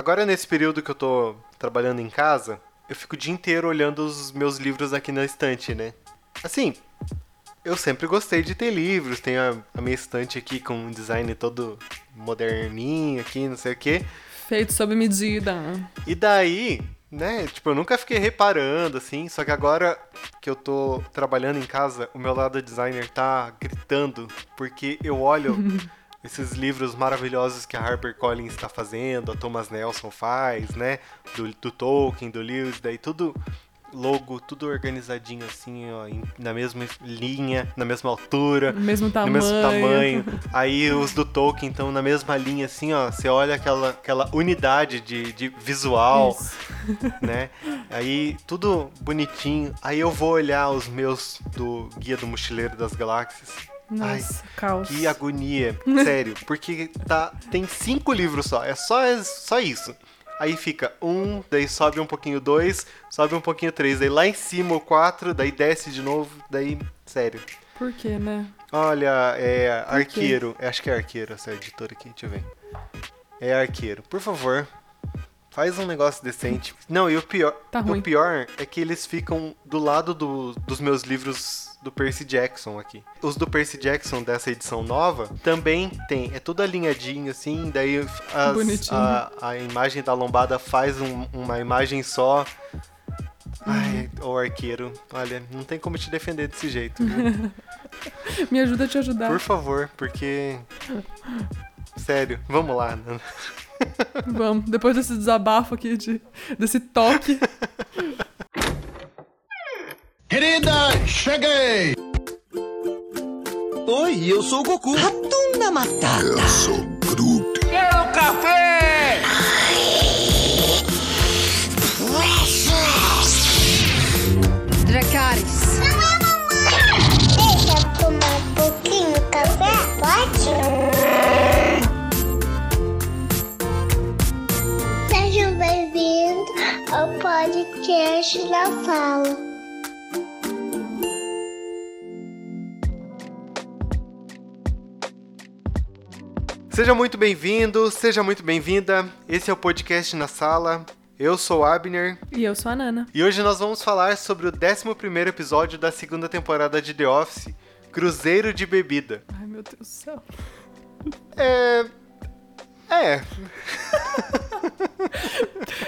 Agora, nesse período que eu tô trabalhando em casa, eu fico o dia inteiro olhando os meus livros aqui na estante, né? Assim, eu sempre gostei de ter livros, tenho a, a minha estante aqui com um design todo moderninho aqui, não sei o quê. Feito sob medida. E daí, né, tipo, eu nunca fiquei reparando, assim, só que agora que eu tô trabalhando em casa, o meu lado designer tá gritando, porque eu olho esses livros maravilhosos que a HarperCollins está fazendo, a Thomas Nelson faz, né, do, do Tolkien, do Lewis, daí tudo logo, tudo organizadinho assim, ó, na mesma linha, na mesma altura, No mesmo no tamanho. mesmo tamanho. Aí os do Tolkien estão na mesma linha, assim, ó. Você olha aquela, aquela unidade de, de visual, Isso. né? Aí tudo bonitinho. Aí eu vou olhar os meus do Guia do Mochileiro das Galáxias. Ai, Nossa, caos. que agonia, sério, porque tá, tem cinco livros só, é só, é só isso. Aí fica um, daí sobe um pouquinho dois, sobe um pouquinho três, daí lá em cima o quatro, daí desce de novo, daí, sério. Por quê, né? Olha, é? Arqueiro, acho que é Arqueiro essa editora aqui, deixa eu ver. É Arqueiro, por favor, faz um negócio decente. Não, e o pior, Tá o pior é que eles ficam do lado do- dos meus livros do Percy Jackson aqui. Os do Percy Jackson dessa edição nova também tem, é tudo alinhadinho assim, daí as- a, a imagem da lombada faz um- uma imagem só. Ai, o arqueiro, olha, não tem como te defender desse jeito. Me ajuda a te ajudar. Por favor, porque. Sério, vamos lá. Vamos, depois desse desabafo aqui, de, desse toque. Querida, cheguei! Oi, eu sou o Goku. Ratunda Matata. Quero podcast da Fala. Seja muito bem-vindo, seja muito bem-vinda. Esse é o podcast na sala. Eu sou o Abner E eu sou a Nana. e hoje nós vamos falar sobre o 11 episódio da segunda temporada de The Office, Cruzeiro de Bebida. Ai, meu Deus do céu. É. É.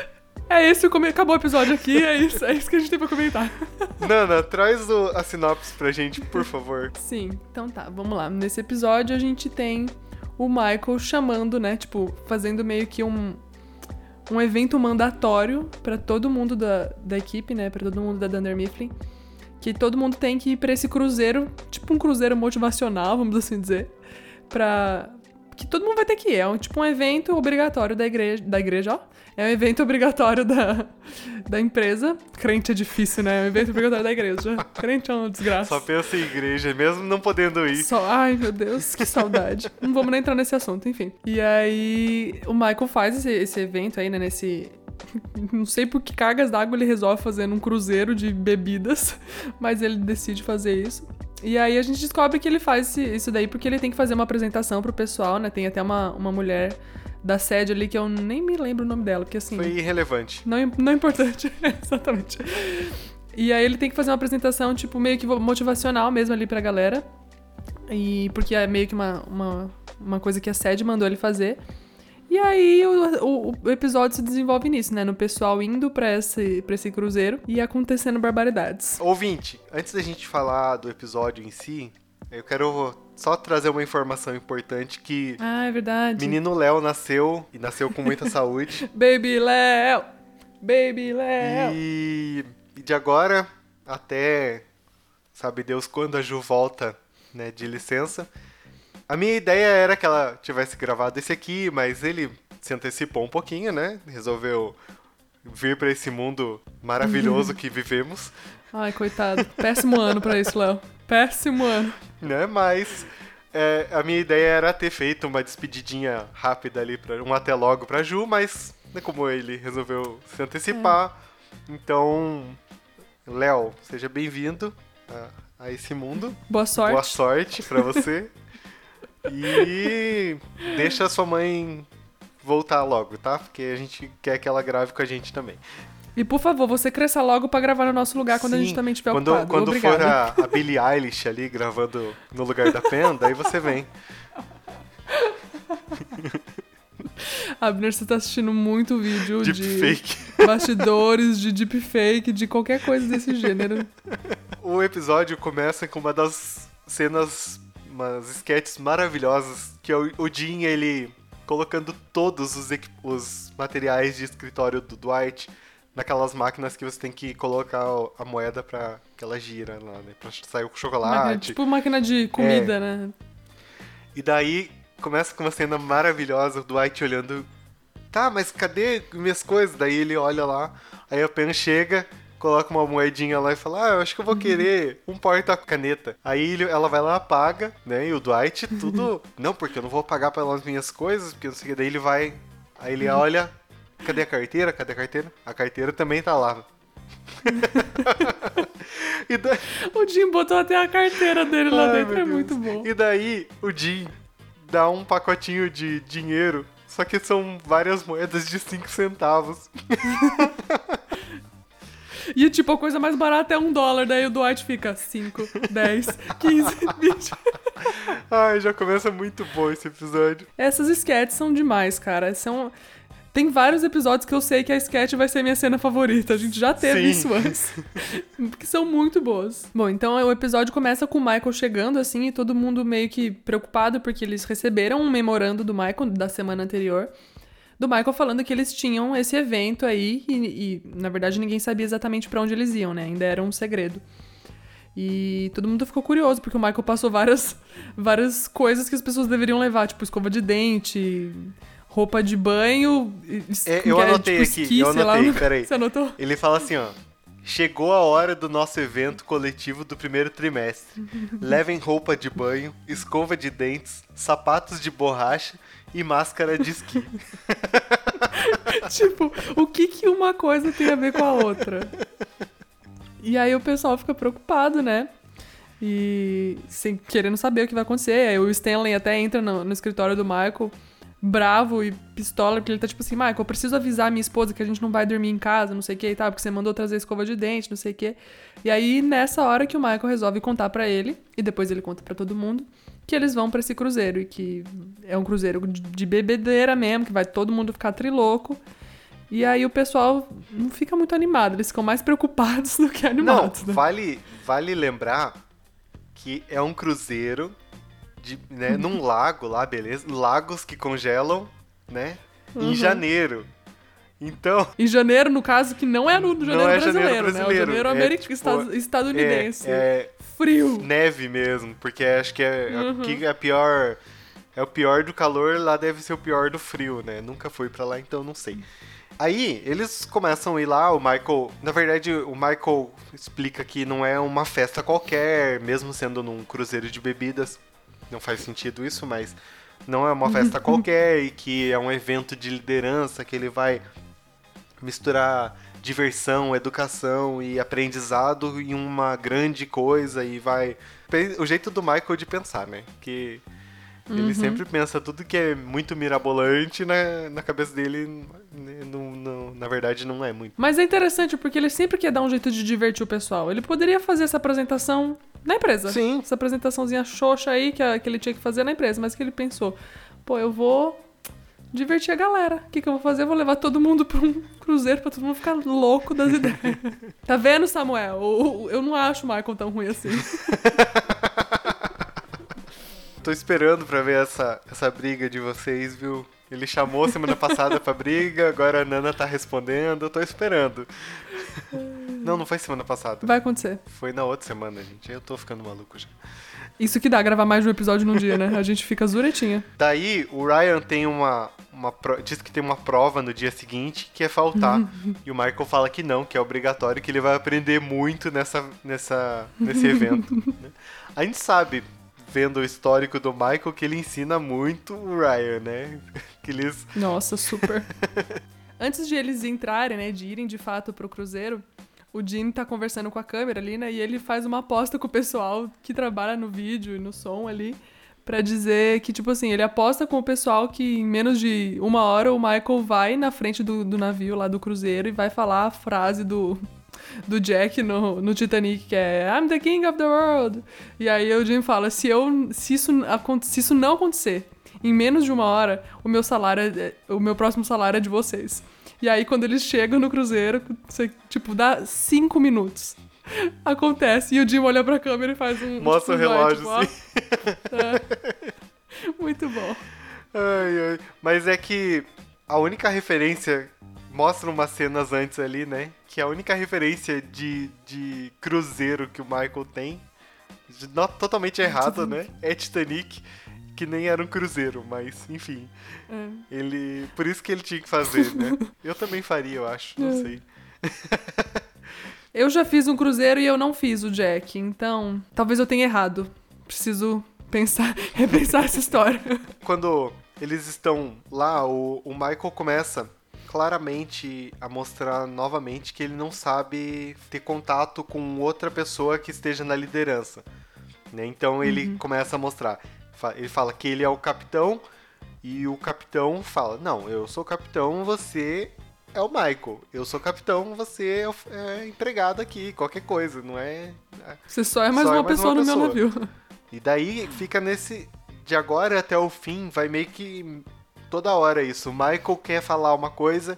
É esse, o come... acabou o episódio aqui, é isso, é isso que a gente tem pra comentar. Nana, traz o- a sinopse pra gente, por favor. Sim, então tá, vamos lá. Nesse episódio a gente tem o Michael chamando, né, tipo, fazendo meio que um, um evento mandatório pra todo mundo da, da equipe, né, pra todo mundo da Dunder Mifflin, que todo mundo tem que ir pra esse cruzeiro, tipo um cruzeiro motivacional, vamos assim dizer, pra... que todo mundo vai ter que ir, é um, tipo um evento obrigatório da igreja, da igreja, ó, é um evento obrigatório da, da empresa. Crente é difícil, né? É um evento obrigatório da igreja. Crente é uma desgraça. Só pensa em igreja, mesmo não podendo ir. Só, ai meu Deus, que saudade. Não vamos nem entrar nesse assunto, enfim. E aí, o Michael faz esse, esse evento aí, né? Nesse. Não sei por que cargas d'água ele resolve fazer num cruzeiro de bebidas, mas ele decide fazer isso. E aí a gente descobre que ele faz isso daí porque ele tem que fazer uma apresentação pro pessoal, né? Tem até uma, uma mulher da sede ali que eu nem me lembro o nome dela, porque assim. Foi irrelevante. Não, não é importante, exatamente. E aí ele tem que fazer uma apresentação, tipo, meio que motivacional mesmo ali pra galera. E porque é meio que uma, uma, uma coisa que a sede mandou ele fazer. E aí o, o, o episódio se desenvolve nisso, né? No pessoal indo pra esse, pra esse cruzeiro e acontecendo barbaridades. Ouvinte, antes da gente falar do episódio em si, eu quero só trazer uma informação importante que Ah, é verdade. menino Léo nasceu e nasceu com muita saúde. Baby Léo! Baby Léo! E, e de agora até sabe Deus quando a Ju volta, né, de licença. A minha ideia era que ela tivesse gravado esse aqui, mas ele se antecipou um pouquinho, né? Resolveu vir pra esse mundo maravilhoso que vivemos, Ai, coitado. Péssimo ano pra isso, Léo. Péssimo ano. né? Mas é, a minha ideia era ter feito uma despedidinha rápida ali para um até logo pra Ju, mas né, como ele resolveu se antecipar, então Léo, seja bem-vindo a, a esse mundo. Boa sorte. Boa sorte pra você. E deixa a sua mãe voltar logo, tá? Porque a gente quer que ela grave com a gente também. E por favor, você cresça logo pra gravar no nosso lugar quando a gente Sim, também estiver quando, ocupado. Quando for a, a Billie Eilish ali gravando no lugar da Pen, daí você vem. Abner, você tá assistindo muito vídeo de Deepfake. bastidores, de deepfake, de qualquer coisa desse gênero. O episódio começa com uma das cenas, umas sketches maravilhosas, que é o, o Jim, ele colocando todos os, os materiais de escritório do Dwight naquelas máquinas que você tem que colocar a moeda pra que ela gira lá, né? Pra sair o Máquina- chocolate. tipo máquina de comida, né? E daí começa com uma cena maravilhosa, o Dwight olhando. Tá, mas cadê minhas coisas? Daí ele olha lá, aí a Pen chega, coloca uma moedinha lá e fala: Ah, eu acho que eu vou querer um porta-caneta. Aí ele- ela vai lá, paga, né? E o Dwight, tudo. não, porque eu não vou pagar pelas minhas coisas, porque não sei o que. Daí ele vai. Aí ele olha. Cadê a carteira? Cadê a carteira? A carteira também tá lá. e daí. O Jim botou até a carteira dele lá Ai, dentro, é Deus. muito bom. E daí o Jim dá um pacotinho de dinheiro, só que são várias moedas de 5 centavos. E tipo, a coisa mais barata é um dólar, daí o Dwight fica 5, 10, 15, 20. Ai, já começa muito bom esse episódio. Essas sketches são demais, cara. São. Tem vários episódios que eu sei que a sketch vai ser minha cena favorita. A gente já teve Sim. isso antes. que são muito boas. Bom, então o episódio começa com o Michael chegando, assim, e todo mundo meio que preocupado porque eles receberam um memorando do Michael da semana anterior. Do Michael falando que eles tinham esse evento aí e, e, na verdade, ninguém sabia exatamente pra onde eles iam, né? Ainda era um segredo. E todo mundo ficou curioso, porque o Michael passou várias, várias coisas que as pessoas deveriam levar, tipo escova de dente, roupa de banho. É, eu anotei tipo, aqui, esqui, eu lá. anotei, peraí. Você anotou? Ele fala assim, ó. Chegou a hora do nosso evento coletivo do primeiro trimestre. Levem roupa de banho, escova de dentes, sapatos de borracha e máscara de esqui. tipo, o que que uma coisa tem a ver com a outra? E aí o pessoal fica preocupado, né? E sem, querendo saber o que vai acontecer. Aí o Stanley até entra no, no escritório do Michael, bravo e pistola, porque ele tá tipo assim, Michael, eu preciso avisar minha esposa que a gente não vai dormir em casa, não sei o que e tal, porque você mandou trazer escova de dente, não sei o que. E aí, nessa hora que o Michael resolve contar pra ele, e depois ele conta pra todo mundo, que eles vão pra esse cruzeiro, e que é um cruzeiro de, de bebedeira mesmo, que vai todo mundo ficar triloco. E aí o pessoal não fica muito animado, eles ficam mais preocupados do que Não, animados, né? vale, vale lembrar que é um cruzeiro de, né, num lago lá, beleza? Lagos que congelam, né? Uhum. Em janeiro. Então, Em janeiro, no caso, que não é no janeiro Não é brasileiro, janeiro né? É o brasileiro, janeiro é americano, tipo, estad- estadunidense. é, é Frio. neve mesmo, porque acho que é Uhum. aqui é a pior é o pior do calor, lá deve ser o pior do frio, né? Nunca fui pra lá, então não sei. Aí, eles começam a ir lá, o Michael, na verdade, o Michael explica que não é uma festa qualquer, mesmo sendo num cruzeiro de bebidas. Não faz sentido isso, mas não é uma festa qualquer e que é um evento de liderança que ele vai misturar diversão, educação e aprendizado em uma grande coisa e vai. O jeito do Michael de pensar, né? Que ele sempre pensa tudo que é muito mirabolante na, na cabeça dele, né, não, não- na verdade não é muito. Mas é interessante porque ele sempre quer dar um jeito de divertir o pessoal. Ele poderia fazer essa apresentação na empresa. Sim. Essa apresentaçãozinha xoxa aí que, que ele tinha que fazer na empresa. Mas que ele pensou, pô, eu vou divertir a galera. O que, que eu vou fazer? Eu vou levar todo mundo pra um cruzeiro pra todo mundo ficar louco das ideias. tá vendo, Samuel? O- Eu não acho o Michael tão ruim assim. Tô esperando pra ver essa, essa briga de vocês, viu? Ele chamou semana passada pra briga, agora a Nana tá respondendo, eu tô esperando. Não, não foi semana passada. Vai acontecer. Foi na outra semana, gente. Eu tô ficando maluco já. Isso que dá, gravar mais de um episódio num dia, né? A gente fica zuretinha. Daí, o Ryan tem uma. uma diz que tem uma prova no dia seguinte que é faltar. e o Michael fala que não, que é obrigatório, que ele vai aprender muito nessa, nessa, nesse evento. né? A gente sabe, vendo o histórico do Michael, que ele ensina muito o Ryan, né? Que eles. Nossa, super. Antes de eles entrarem, né, de irem de fato pro cruzeiro, o Jim tá conversando com a câmera ali, né, e ele faz uma aposta com o pessoal que trabalha no vídeo e no som ali, pra dizer que, tipo assim, ele aposta com o pessoal que em menos de uma hora o Michael vai na frente do, do navio lá do cruzeiro e vai falar a frase do, do Jack no, no Titanic, que é I'm the king of the world. E aí o Jim fala, se, eu, se, isso, se isso não acontecer em menos de uma hora, o meu salário, é- o meu próximo salário é de vocês. E aí quando eles chegam no cruzeiro, você, tipo, dá cinco minutos. Acontece. E o Jim olha pra câmera e faz um. Mostra tipo, o relógio, tipo, ó. assim. É. Muito bom. Ai, ai. Mas é que a única referência. Mostra umas cenas antes ali, né? Que a única referência de, de cruzeiro que o Michael tem, totalmente errado, né? É Titanic, que nem era um cruzeiro, mas enfim. É. Ele. Por isso que ele tinha que fazer, né? Eu também faria, eu acho, não É. sei. Eu já fiz um cruzeiro e eu não fiz o Jack, então talvez eu tenha errado. Preciso pensar, repensar essa história. Quando eles estão lá, o, o Michael começa claramente a mostrar novamente que ele não sabe ter contato com outra pessoa que esteja na liderança. né? Então ele começa a mostrar. Ele fala que ele é o capitão e o capitão fala: Não, eu sou o capitão, você é o Michael. Eu sou o capitão, você é, o- é empregado aqui, qualquer coisa, não é. Você só é mais Só é uma mais pessoa uma no meu pessoa. navio. E daí fica nesse. De agora até o fim, vai meio que toda hora isso. O Michael quer falar uma coisa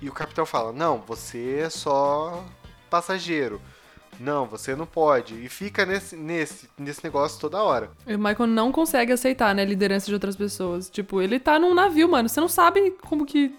e o capitão fala: Não, você é só passageiro. Não, você não pode. E fica nesse, nesse, nesse negócio toda hora. E o Michael não consegue aceitar, né, a liderança de outras pessoas. Tipo, ele tá num navio, mano. Você não sabe como que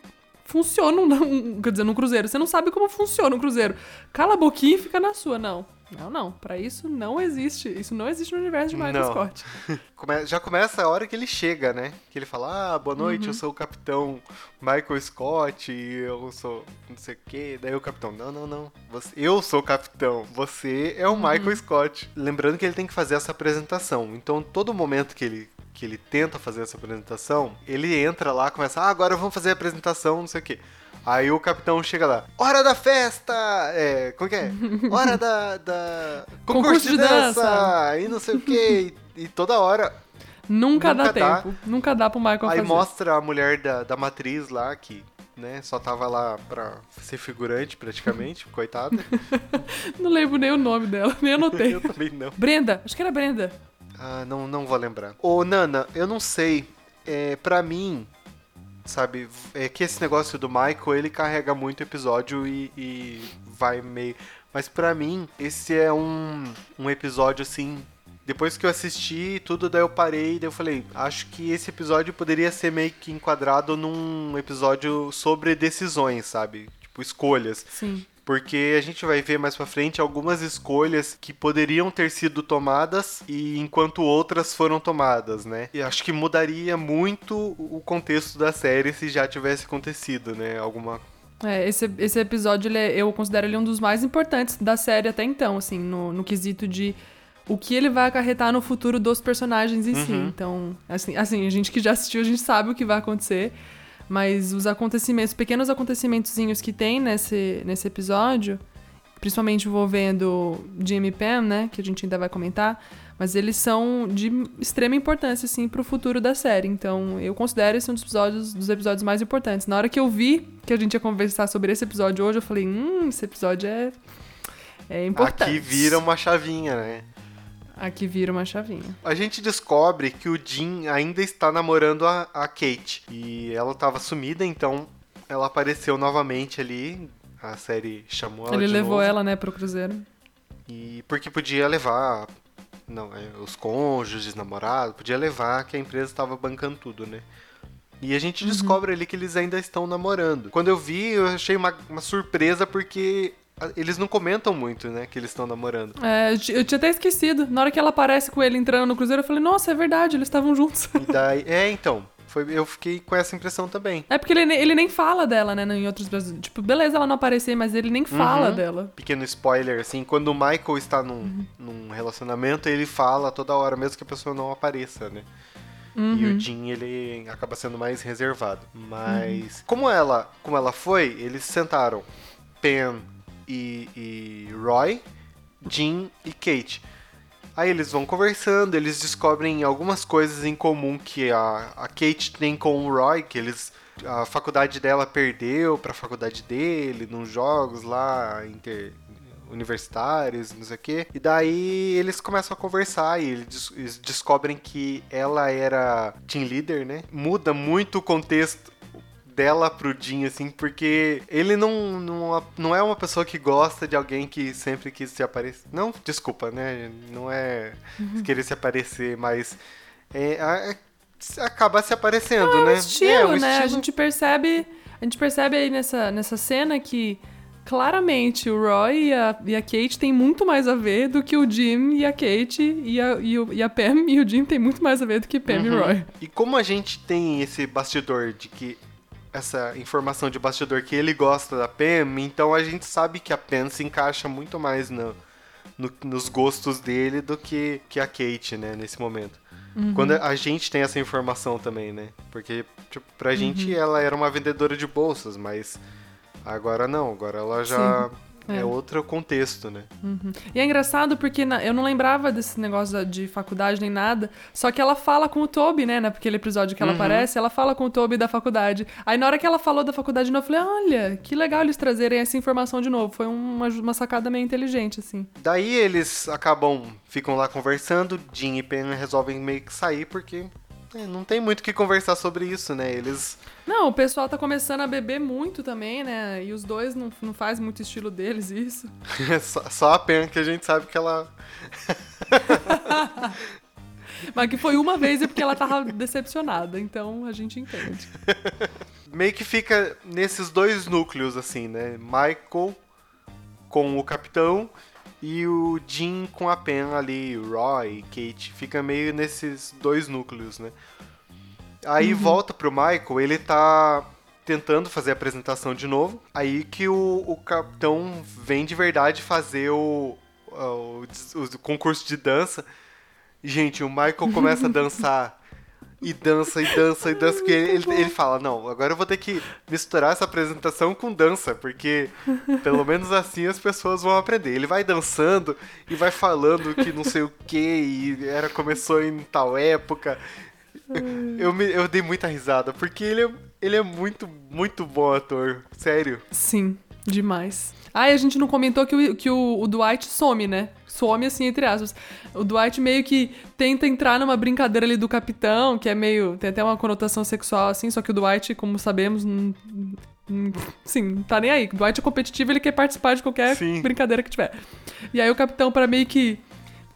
funciona um, um- quer dizer, num cruzeiro. Você não sabe como funciona um cruzeiro. Cala a boquinha e fica na sua. Não. Não, não. Pra isso não existe. Isso não existe no universo de Michael Não. Scott. Já começa a hora que ele chega, né? Que ele fala: Ah, boa noite, eu sou o capitão Michael Scott e eu sou não sei o quê. Daí o capitão: Não, não, não. Você, eu sou o capitão, você é o Michael Scott. Lembrando que ele tem que fazer essa apresentação. Então, todo momento que ele. Que ele tenta fazer essa apresentação, ele entra lá, começa, ah, agora vamos fazer a apresentação, não sei o quê. Aí o capitão chega lá, hora da festa! É, como que é? Hora da. da concurso, de dança! E não sei o quê. E, toda hora Nunca, Nunca dá dá. tempo. Nunca dá pro Michael Aí fazer. mostra a mulher da, da matriz lá, que né, só tava lá pra ser figurante praticamente, coitada. Não lembro nem o nome dela, nem anotei. Eu também não. Brenda, acho que era Brenda. Ah, não, não vou lembrar. Ô, Nana, eu não sei. É, pra mim, sabe, é que esse negócio do Michael, ele carrega muito episódio e, e vai meio... Mas pra mim, esse é um, um episódio, assim... Depois que eu assisti tudo, daí eu parei, daí eu falei, acho que esse episódio poderia ser meio que enquadrado num episódio sobre decisões, sabe? Tipo, escolhas. Sim. Porque a gente vai ver mais pra frente algumas escolhas que poderiam ter sido tomadas e enquanto outras foram tomadas, né? E acho que mudaria muito o contexto da série se já tivesse acontecido, né? Alguma É, esse, esse episódio, é- eu considero ele um dos mais importantes da série até então, assim, no, no quesito de o que ele vai acarretar no futuro dos personagens em si. Então, assim, assim, a gente que já assistiu, a gente sabe o que vai acontecer, mas os acontecimentos, pequenos acontecimentozinhos que tem nesse, nesse episódio, principalmente envolvendo Jim e Pam, né, que a gente ainda vai comentar, mas eles são de extrema importância, assim, pro futuro da série. Então, eu considero esse um dos episódios, dos episódios mais importantes. Na hora que eu vi que a gente ia conversar sobre esse episódio hoje, eu falei, hum, esse episódio é, é importante. Aqui vira uma chavinha, né? Aqui vira uma chavinha. A gente descobre que o Jim ainda está namorando a, a Kate. E ela estava sumida, então ela apareceu novamente ali. A série chamou ela Ele levou novo. ela, né, pro cruzeiro. E porque podia levar não, é, os cônjuges, namorado, podia levar que a empresa estava bancando tudo, né? E a gente descobre ali que eles ainda estão namorando. Quando eu vi, eu achei uma, uma surpresa porque eles não comentam muito, né, que eles estão namorando. É, eu ti- eu tinha até esquecido. Na hora que ela aparece com ele entrando no cruzeiro, eu falei, nossa, é verdade, eles estavam juntos. E daí, é, então, foi, eu fiquei com essa impressão também. É porque ele, ele nem fala dela, né, em outros. Tipo, beleza ela não aparecer, mas ele nem fala Uhum. dela. Pequeno spoiler, assim, quando o Michael está num, num relacionamento, ele fala toda hora, mesmo que a pessoa não apareça, né? E o Jim, ele acaba sendo mais reservado. Mas, como ela como ela foi, eles sentaram Pen e, e Roy, Jim e Kate. Aí eles vão conversando, eles descobrem algumas coisas em comum que a, a Kate tem com o Roy, que eles a faculdade dela perdeu para a faculdade dele, nos jogos lá inter universitários, não sei o quê. E daí eles começam a conversar e eles, descobrem que ela era team leader, né? Muda muito o contexto dela pro Jim, assim, porque ele não, não, não é uma pessoa que gosta de alguém que sempre quis se aparecer. Não, desculpa, né? Não é Uhum. querer se aparecer, mas é, é- acaba se aparecendo, É um né? estilo, é, né? A estilo- gente percebe, a gente percebe aí nessa, nessa cena que claramente o Roy e a, e a Kate têm muito mais a ver do que o Jim e a Kate e a, e, o- e a Pam e o Jim têm muito mais a ver do que Pam e Uhum. Roy. E como a gente tem esse bastidor de que essa informação de bastidor que ele gosta da Pam, então a gente sabe que a Pam se encaixa muito mais no, no- nos gostos dele do que, que a Kate, né, nesse momento. Uhum. Quando a gente tem essa informação também, né? Porque, tipo, pra gente Uhum. ela era uma vendedora de bolsas, mas agora não, agora ela já é. é. outro contexto, né? E é engraçado porque na- eu não lembrava desse negócio da- de faculdade nem nada, só que ela fala com o Toby, né, naquele episódio que ela aparece, ela fala com o Toby da faculdade. Aí na hora que ela falou da faculdade eu falei, olha, que legal eles trazerem essa informação de novo. Foi uma, uma sacada meio inteligente, assim. Daí eles acabam, ficam lá conversando, Jim e Pen resolvem meio que sair porque é, não tem muito o que conversar sobre isso, né? Eles. Não, o pessoal tá começando a beber muito também, né? E os dois não, não faz muito estilo deles isso. só, só a Pen que a gente sabe que ela. Mas que foi uma vez e porque ela tava decepcionada, então a gente entende. Meio que fica nesses dois núcleos, assim, né? Michael com o capitão e o Jim com a Pen ali, Roy, Kate. Fica meio nesses dois núcleos, né? Aí volta pro Michael, ele tá tentando fazer a apresentação de novo. Aí que o, o capitão vem de verdade fazer o, o, o concurso de dança. Gente, o Michael começa a dançar. E dança, e dança, e dança. Que ele, ele, ele fala: Não, agora eu vou ter que misturar essa apresentação com dança, porque pelo menos assim as pessoas vão aprender. Ele vai dançando e vai falando que não sei o que, e era, começou em tal época. Eu, me, eu dei muita risada, porque ele é, ele é muito, muito bom ator. Sério. Sim, demais. Ah, e a gente não comentou que o, que o, o Dwight some, né? Some assim, entre aspas. O Dwight meio que tenta entrar numa brincadeira ali do capitão, que é meio. tem até uma conotação sexual, assim, só que o Dwight, como sabemos, não. Sim, não tá nem aí. O Dwight é competitivo, ele quer participar de qualquer Sim. brincadeira que tiver. E aí o capitão, para meio que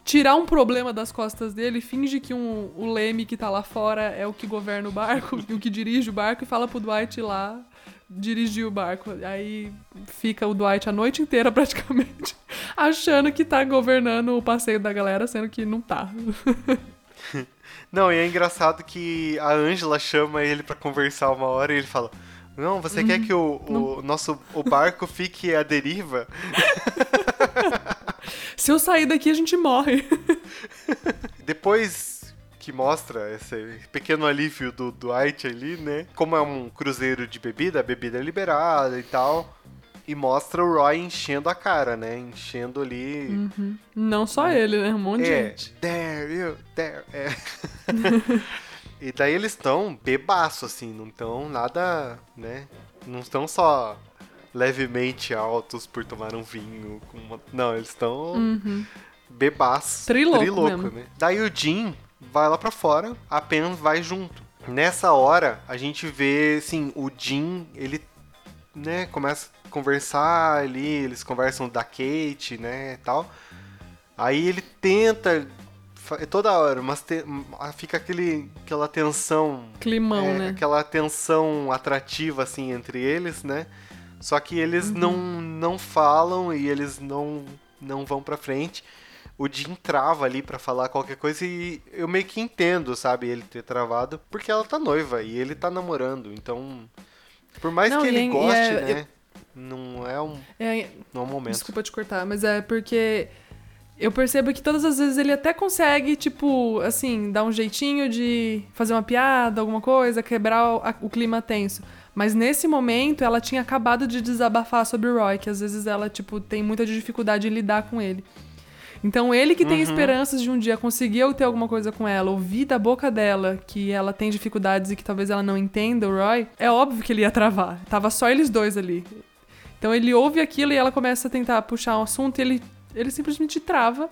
tirar um problema das costas dele, finge que um, o Leme que tá lá fora é o que governa o barco, o que dirige o barco, e fala pro Dwight ir lá dirigir o barco. Aí fica o Dwight a noite inteira, praticamente, achando que tá governando o passeio da galera, sendo que não tá. Não, e é engraçado que a Angela chama ele pra conversar uma hora e ele fala: Não, você quer que o, o nosso o barco fique à deriva? Se eu sair daqui, a gente morre. Depois que mostra esse pequeno alívio do Dwight ali, né? Como é um cruzeiro de bebida, a bebida é liberada e tal. E mostra o Roy enchendo a cara, né? Enchendo ali. Não só ele, né? Um monte de É, gente. there you, there. É. e daí eles estão bebaço, assim, não estão nada, né? Não estão só levemente altos por tomar um vinho. Uma... Não, eles estão bebaço. Trilouco né? Daí o Jim vai lá pra fora, a Pen vai junto. Nessa hora, a gente vê, assim, o Jim, ele, né, começa a conversar ali, eles conversam da Kate, né, e tal. Aí ele tenta, é toda hora, mas te- fica aquele, aquela tensão Climão, é, né? Aquela tensão atrativa, assim, entre eles, né? Só que eles Uhum. não, não falam e eles não, não vão pra frente. O Jim trava ali pra falar qualquer coisa e eu meio que entendo, sabe, ele ter travado, porque ela tá noiva e ele tá namorando. Então, por mais Não, que ele é- goste, é- né? Não é um, É, não é um momento. Desculpa te cortar, mas é porque eu percebo que todas as vezes ele até consegue, tipo, assim, dar um jeitinho de fazer uma piada, alguma coisa, quebrar o, a- o clima tenso. Mas nesse momento ela tinha acabado de desabafar sobre o Roy, que às vezes ela, tipo, tem muita dificuldade em lidar com ele. Então ele que tem Uhum. esperanças de um dia conseguir ter alguma coisa com ela, ouvir da boca dela que ela tem dificuldades e que talvez ela não entenda o Roy, é óbvio que ele ia travar. Tava só eles dois ali. Então ele ouve aquilo e ela começa a tentar puxar um assunto e ele, ele simplesmente trava.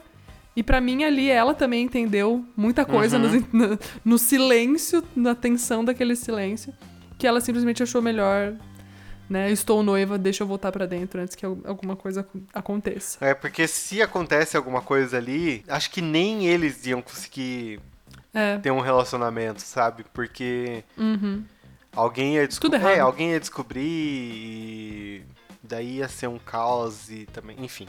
E pra mim ali ela também entendeu muita coisa Uhum. nos- no, no silêncio, na tensão daquele silêncio, que ela simplesmente achou melhor, né? Estou noiva, deixa eu voltar pra dentro antes que al- alguma coisa ac- aconteça. É, porque se acontece alguma coisa ali, acho que nem eles iam conseguir É. ter um relacionamento, sabe? Porque Uhum. alguém ia descobrir. É, alguém ia descobrir e daí ia ser um caos e também. Enfim.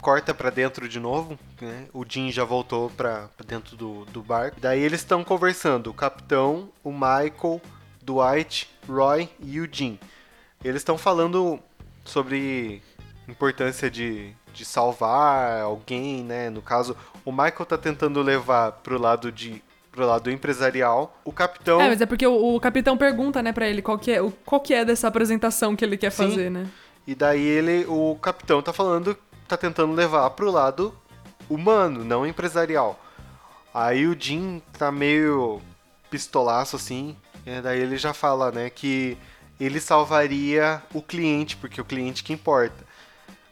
Corta pra dentro de novo, né? O Jim já voltou pra, pra dentro do, do barco. Daí eles estão conversando, o capitão, o Michael, Dwight, Roy e o Jim. Eles estão falando sobre importância de, de salvar alguém, né? No caso, o Michael tá tentando levar pro lado de pro lado empresarial. O capitão É, mas é porque o, o capitão pergunta, né, pra ele qual que, é, o, qual que é dessa apresentação que ele quer Sim. fazer, né? E daí ele, o capitão tá falando, tá tentando levar pro lado humano, não empresarial. Aí o Jim tá meio pistolaço assim, e daí ele já fala, né, que ele salvaria o cliente, porque o cliente que importa.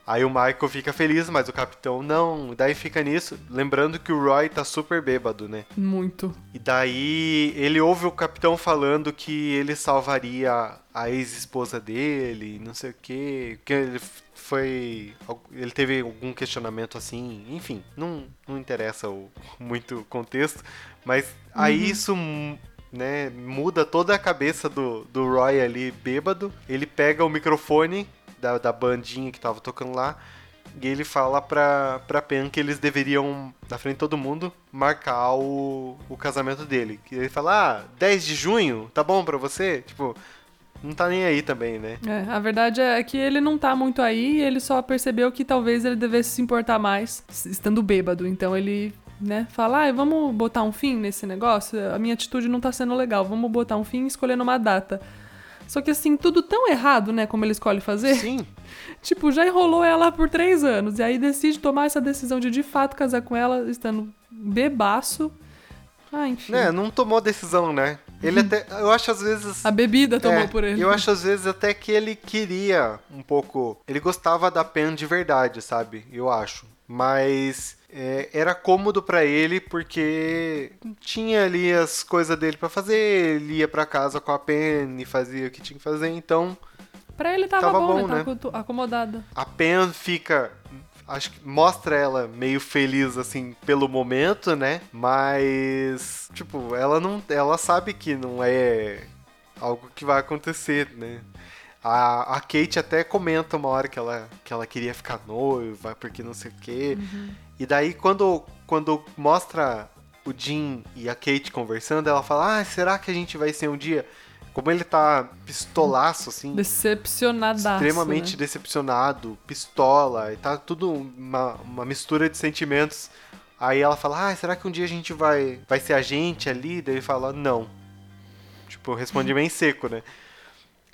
Aí o Michael fica feliz, mas o capitão não. Daí fica nisso, lembrando que o Roy tá super bêbado, né? Muito. E daí ele ouve o capitão falando que ele salvaria a ex-esposa dele, não sei o quê, que ele foi, ele teve algum questionamento assim, enfim, não, não interessa o, muito o contexto, mas aí isso né, muda toda a cabeça do, do Roy ali bêbado, ele pega o microfone da, da bandinha que tava tocando lá e ele fala pra, pra Pen que eles deveriam, na frente de todo mundo, marcar o, o casamento dele. Que ele fala, ah, 10 de junho, tá bom pra você? Tipo, não tá nem aí também, né? É, a verdade é que ele não tá muito aí e ele só percebeu que talvez ele devesse se importar mais estando bêbado. Então ele, né, fala, ah, vamos botar um fim nesse negócio? A minha atitude não tá sendo legal, vamos botar um fim escolhendo uma data. Só que assim, tudo tão errado, né, como ele escolhe fazer. Sim, Tipo, já enrolou ela por três anos. E aí decide tomar essa decisão de de fato casar com ela, estando bebaço. Ah, enfim. né? Não tomou decisão, né? Ele até, eu acho às vezes... A bebida tomou É, por ele. Eu acho às vezes até que ele queria um pouco. Ele gostava da Pen de verdade, sabe? Eu acho. Mas é, era cômodo pra ele porque tinha ali as coisas dele pra fazer. Ele ia pra casa com a Pen e fazia o que tinha que fazer. Então Pra ele tava, Tava bom, bom, né? né? Tava acomodada. a Pen fica. Acho que mostra ela meio feliz, assim, pelo momento, né? Mas, tipo, ela não. Ela sabe que não é algo que vai acontecer, né? A, a Kate até comenta uma hora que ela, que ela queria ficar noiva, porque não sei o quê. E daí, quando, quando mostra o Jim e a Kate conversando, ela fala: Ah, será que a gente vai ser um dia? Como ele tá pistolaço, assim Decepcionadaço. extremamente né? decepcionado, pistola, e tá tudo uma, uma mistura de sentimentos. Aí ela fala, ah, será que um dia a gente vai, vai ser a gente ali? Daí ele fala, não. Tipo, responde bem seco, né?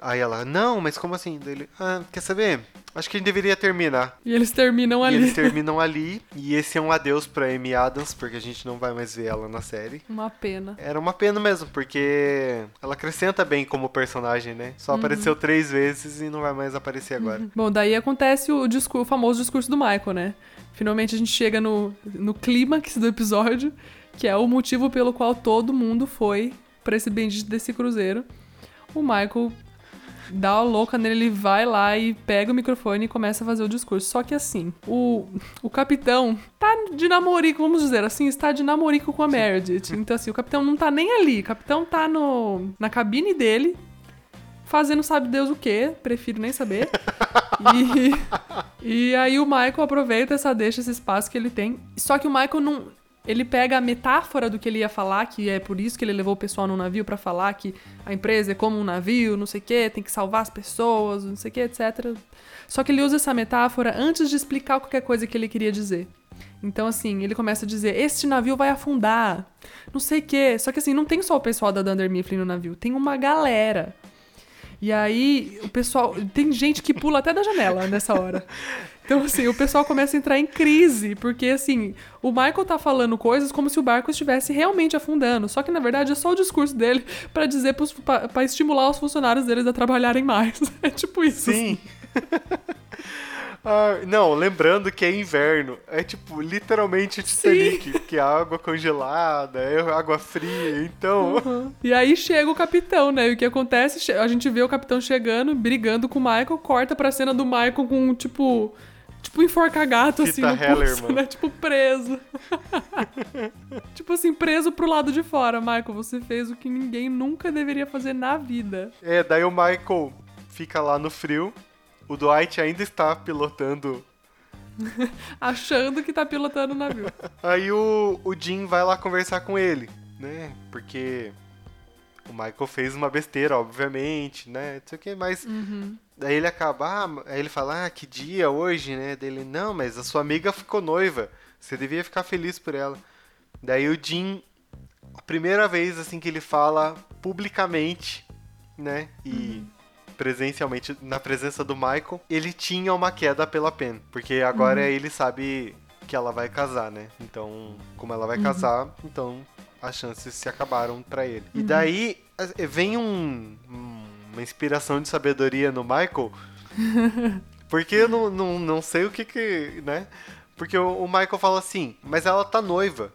Aí ela, não, mas como assim? Daí ele, ah, quer saber? Acho que a gente deveria terminar. E eles terminam E ali. eles terminam ali, e esse é um adeus pra Amy Adams, porque a gente não vai mais ver ela na série. Uma pena. Era uma pena mesmo, porque ela acrescenta bem como personagem, né? Só apareceu três vezes e não vai mais aparecer agora. Bom, daí acontece o, discur- o famoso discurso do Michael, né? Finalmente a gente chega no, no clímax do episódio, que é o motivo pelo qual todo mundo foi pra esse bendito desse cruzeiro. O Michael dá a louca nele, ele vai lá e pega o microfone e começa a fazer o discurso. Só que assim, o, o capitão tá de namorico, vamos dizer assim, está de namorico com a Meredith. Então assim, o capitão não tá nem ali, o capitão tá no, na cabine dele, fazendo sabe Deus o que, prefiro nem saber. E, e aí o Michael aproveita essa deixa, esse espaço que ele tem. Só que o Michael não. Ele pega a metáfora do que ele ia falar, que é por isso que ele levou o pessoal no navio pra falar que a empresa é como um navio, não sei o quê, tem que salvar as pessoas, não sei o quê, etc. Só que ele usa essa metáfora antes de explicar qualquer coisa que ele queria dizer. Então, assim, ele começa a dizer: Este navio vai afundar, não sei o quê. Só que, assim, não tem só o pessoal da Dunder Mifflin no navio, tem uma galera. E aí, o pessoal. Tem gente que pula até da janela nessa hora. Então, assim, o pessoal começa a entrar em crise, porque, assim, o Michael tá falando coisas como se o barco estivesse realmente afundando. Só que, na verdade, é só o discurso dele pra dizer pra estimular os funcionários deles a trabalharem mais. É tipo isso. Sim. Ah, não, lembrando que é inverno. É tipo, literalmente Titanic, que é água congelada, é água fria, então. E aí chega o capitão, né? E o que acontece? A gente vê o capitão chegando, brigando com o Michael, corta pra cena do Michael com, tipo. Tipo, enforca gato, assim, no Heller, pulso, né? Tipo, preso. tipo assim, preso pro lado de fora. Michael, você fez o que ninguém nunca deveria fazer na vida. É, daí o Michael fica lá no frio. O Dwight ainda está pilotando. Achando que tá pilotando o navio. Aí o, o Jim vai lá conversar com ele, né? Porque o Michael fez uma besteira, obviamente, né? Não sei o que, mas. Daí ele acaba, ah, aí ele fala, ah, que dia hoje, né? Daí ele, não, mas a sua amiga ficou noiva. Você devia ficar feliz por ela. Daí o Jim, a primeira vez assim que ele fala publicamente, né? E presencialmente, na presença do Michael, ele tinha uma queda pela Pen. Porque agora ele sabe que ela vai casar, né? Então, como ela vai casar, então as chances se acabaram pra ele. E daí as- vem um- uma inspiração de sabedoria no Michael. Porque eu não, não, não sei o que que, né? Porque o, o Michael fala assim, mas ela tá noiva.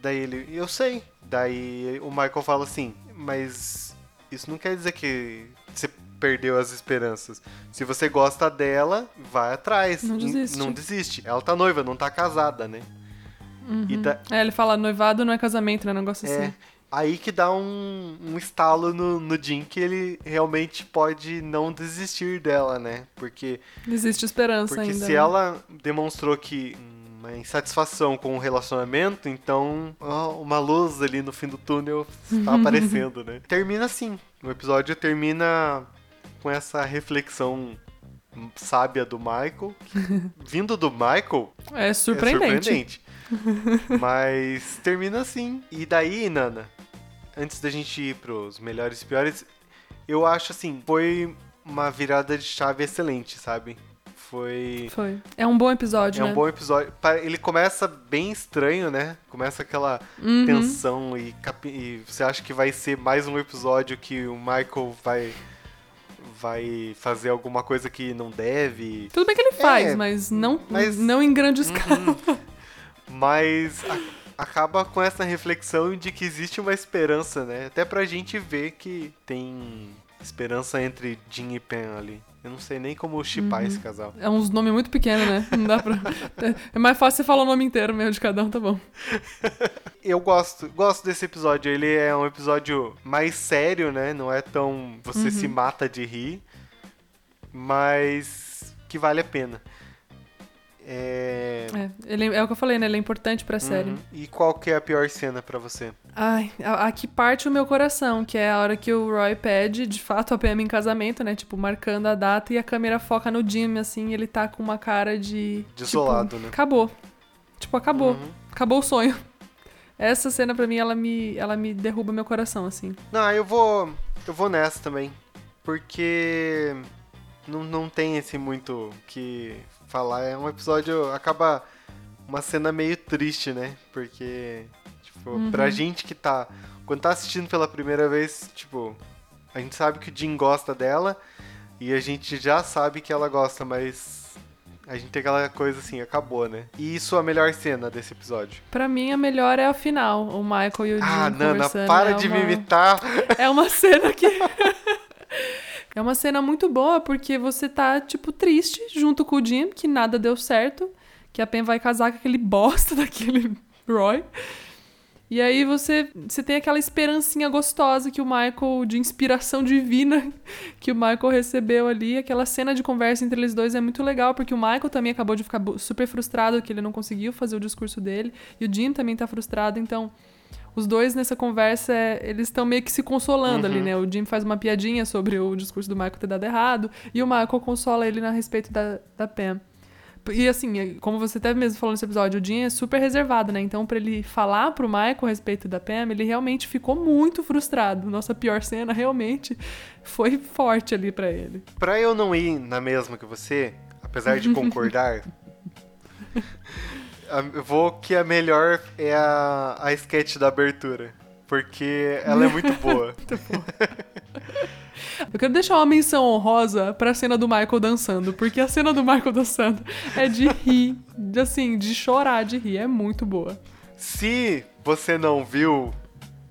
Daí ele, eu sei. Daí o Michael fala assim, mas isso não quer dizer que você perdeu as esperanças. Se você gosta dela, vai atrás. Não desiste. Não desiste. Ela tá noiva, não tá casada, né? E da- É, ele fala, noivado não é casamento, né? Negócio é assim. aí que dá um, um estalo no, no Jim que ele realmente pode não desistir dela, né? Porque Existe esperança Porque ainda. se né? ela demonstrou que uma insatisfação com o relacionamento, então ó, uma luz ali no fim do túnel está aparecendo, né? Termina assim. O episódio termina com essa reflexão sábia do Michael. Vindo do Michael, É é surpreendente. surpreendente. Mas termina assim. E daí, Nana, antes da gente ir pros melhores e piores, eu acho assim, foi uma virada de chave excelente, sabe? Foi. Foi. É um bom episódio, É né? um bom episódio. Ele começa bem estranho, né? Começa aquela Uhum. tensão e, capi- e você acha que vai ser mais um episódio que o Michael vai vai fazer alguma coisa que não deve. Tudo bem que ele faz, É, mas não, mas- não em grande escala. Mas a- acaba com essa reflexão de que existe uma esperança, né? Até pra gente ver que tem esperança entre Jim e Pen ali. Eu não sei nem como chipar Uhum. esse casal. É uns nomes muito pequenos, né? Não dá pra. É mais fácil você falar o nome inteiro mesmo de cada um, tá bom. Eu gosto, gosto desse episódio. Ele é um episódio mais sério, né? Não é tão. Você Uhum. se mata de rir. Mas que vale a pena. É. É, ele, é o que eu falei, né? Ele é importante pra série. Uhum. E qual que é a pior cena pra você? Ai, a- aqui parte o meu coração, que é a hora que o Roy pede, de fato, a PM em casamento, né? Tipo, marcando a data e a câmera foca no Jim, assim, e ele tá com uma cara de. Desolado, tipo, né? Acabou. Tipo, acabou. Uhum. Acabou o sonho. Essa cena, pra mim, ela me, ela me derruba meu coração, assim. Não, eu vou. Eu vou nessa também. Porque não, não tem esse muito que falar. É um episódio. Acaba uma cena meio triste, né? Porque, tipo, pra gente que tá. Quando tá assistindo pela primeira vez, tipo, a gente sabe que o Jim gosta dela e a gente já sabe que ela gosta, mas a gente tem aquela coisa assim, acabou, né? E isso é a melhor cena desse episódio. Pra mim, a melhor é a final, o Michael e o Jim Ah, Nana, para é de uma... me imitar. É uma cena que. é uma cena muito boa, porque você tá, tipo, triste junto com o Jim, que nada deu certo, que a Pen vai casar com aquele bosta daquele Roy. E aí você, você tem aquela esperancinha gostosa que o Michael, de inspiração divina, que o Michael recebeu ali. Aquela cena de conversa entre eles dois é muito legal, porque o Michael também acabou de ficar super frustrado que ele não conseguiu fazer o discurso dele. E o Jim também tá frustrado, então os dois nessa conversa, é, eles estão meio que se consolando ali, né? O Jim faz uma piadinha sobre o discurso do Michael ter dado errado, e o Michael consola ele a respeito da, da Pam. E assim, como você até mesmo falou nesse episódio, o Jim é super reservado, né? Então, pra ele falar pro Michael a respeito da Pam, ele realmente ficou muito frustrado. Nossa pior cena realmente foi forte ali pra ele. Pra eu não ir na mesma que você, apesar de concordar, eu vou que a melhor é a, a sketch da abertura. Porque ela é muito boa. Eu quero deixar uma menção honrosa pra cena do Michael dançando, porque a cena do Michael dançando é de rir, de, assim, de chorar de rir, é muito boa. Se você não viu,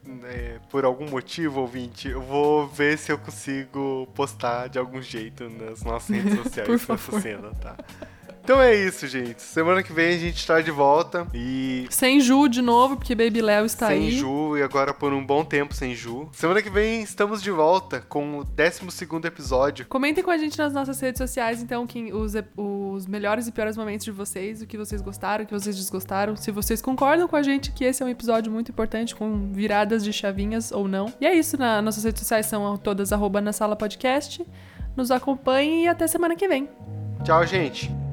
né, por algum motivo, ouvinte, eu vou ver se eu consigo postar de algum jeito nas nossas redes sociais essa cena, tá? Então é isso, gente. Semana que vem a gente tá de volta e Sem Ju de novo, porque Baby Léo está sem aí. Ju e agora por um bom tempo sem Ju. Semana que vem estamos de volta com o 12 episódio. Comentem com a gente nas nossas redes sociais, então, quem, os, os melhores e piores momentos de vocês, o que vocês gostaram, o que vocês desgostaram, se vocês concordam com a gente que esse é um episódio muito importante, com viradas de chavinhas ou não. E é isso, na, nossas redes sociais são todas arroba na sala podcast. Nos acompanhem e até semana que vem. Tchau, gente.